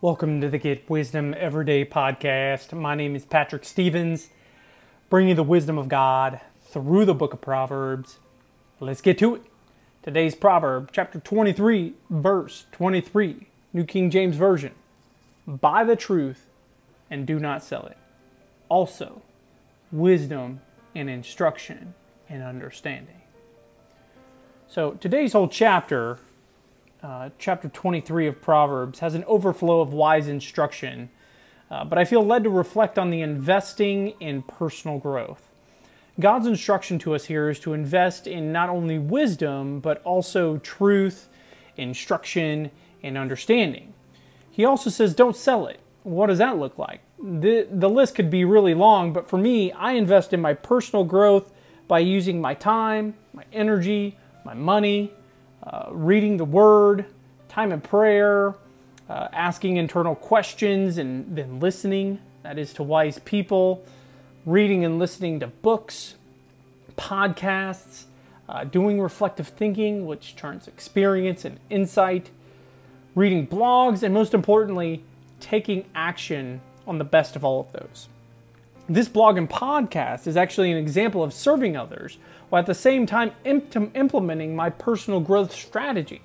Welcome to the Get Wisdom Everyday podcast. My name is Patrick Stevens, bringing the wisdom of God through the book of Proverbs. Let's get to it. Today's proverb, chapter 23, verse 23, New King James Version. Buy the truth and do not sell it. Also, wisdom and instruction and understanding. So, today's whole chapter uh, chapter 23 of Proverbs has an overflow of wise instruction, uh, but I feel led to reflect on the investing in personal growth. God's instruction to us here is to invest in not only wisdom, but also truth, instruction, and understanding. He also says, don't sell it. What does that look like? The, the list could be really long, but for me, I invest in my personal growth by using my time, my energy, my money, uh, reading the Word, time of prayer, uh, asking internal questions, and then listening, that is to wise people, reading and listening to books, podcasts, uh, doing reflective thinking, which turns experience and insight, reading blogs, and most importantly, taking action on the best of all of those. This blog and podcast is actually an example of serving others while at the same time imp- implementing my personal growth strategy.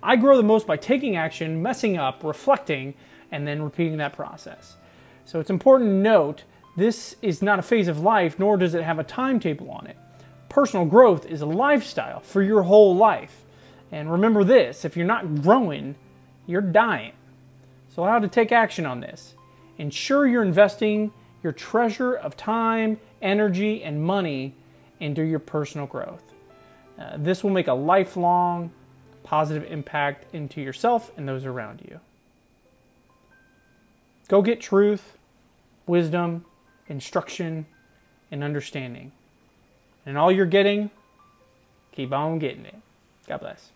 I grow the most by taking action, messing up, reflecting, and then repeating that process. So it's important to note this is not a phase of life, nor does it have a timetable on it. Personal growth is a lifestyle for your whole life. And remember this if you're not growing, you're dying. So, how to take action on this? Ensure you're investing your treasure of time, energy, and money into your personal growth. Uh, this will make a lifelong positive impact into yourself and those around you. Go get truth, wisdom, instruction, and understanding. And all you're getting, keep on getting it. God bless.